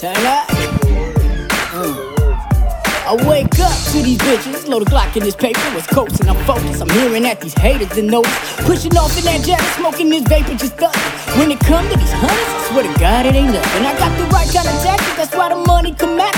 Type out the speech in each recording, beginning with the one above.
Turn up. Uh. I wake up to these bitches, load a Glock in this paper, it's coats and I'm focused. I'm hearing at these haters and notes, pushing off in that jet. smoking this vapor just thugs. When it comes to these hunters, I swear to God it ain't nothing. I got the right kind of jacket. that's why the money come out.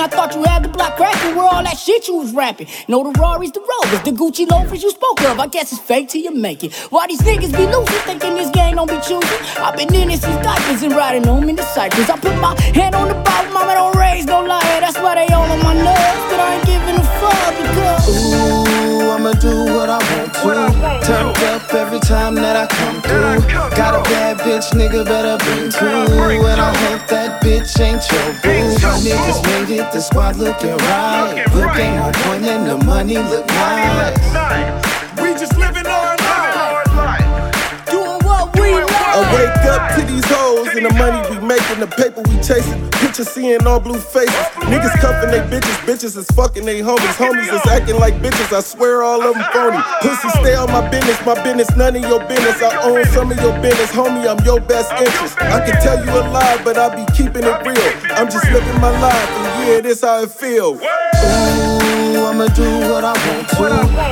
I thought you had the block cracking, where all that shit you was rapping. No, the Rari's the Rovers, the Gucci loafers you spoke of. I guess it's fake till you make it. Why these niggas be losing, thinking this game don't be choosing? I've been in it since diapers and riding home in the cycles. I put my hand on the Bible, mama don't raise no liar. That's why they all on my nerves, but I ain't giving a fuck because. Ooh, I'ma do what I want to. Turned up every time that I come through. Got a bad bitch, nigga, better bring two. And I hope that bitch ain't your boo. My niggas made it, the squad looking right. Looking on point and the money look nice. We just living our life. Doing what we love. I wake up to these hoes and the money we making, the paper we chasing. Picture seeing all blue faces. Niggas cuffing they bitches, bitches is fucking they homies. Homies is acting like bitches, I swear all of them phony. Pussy stay on my business, my business, none of your business. I own some of your business, homie, I'm your best interest. I can tell you a lie, but I be keeping it real. I'm just living my life, and yeah, this how it feel. Ooh, I'ma do what I want to.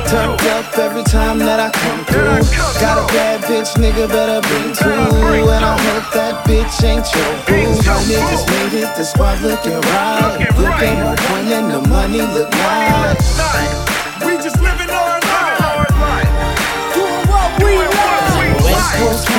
Turned up every time that I come through. Got a bad bitch, nigga, better bring two. And I hope that bitch ain't your boo. My niggas made it, the squad looking right. Looking on point and the money look nice.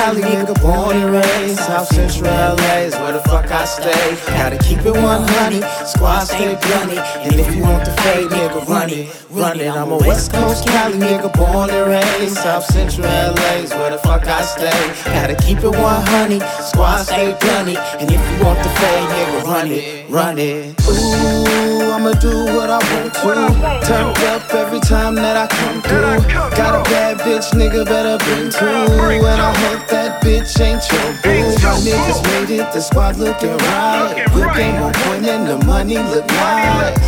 Cali, nigga, born and raised. South Central LA is where the fuck I stay. Gotta keep it 100, squad stay blunty. And if you want the fade, nigga, run it, run it. I'm a West Coast Cali, nigga, born and raised. South Central LA is where the fuck I stay. Gotta keep it 100, squad stay blunty. And if you want the fade, nigga, run it, run it. Ooh, I'ma do what I want to. Turned up every time that I come through. Bad bitch, nigga, better bring two. And I hope that bitch ain't your boo. My niggas made it, the squad looking right. Looking on point and the money look nice.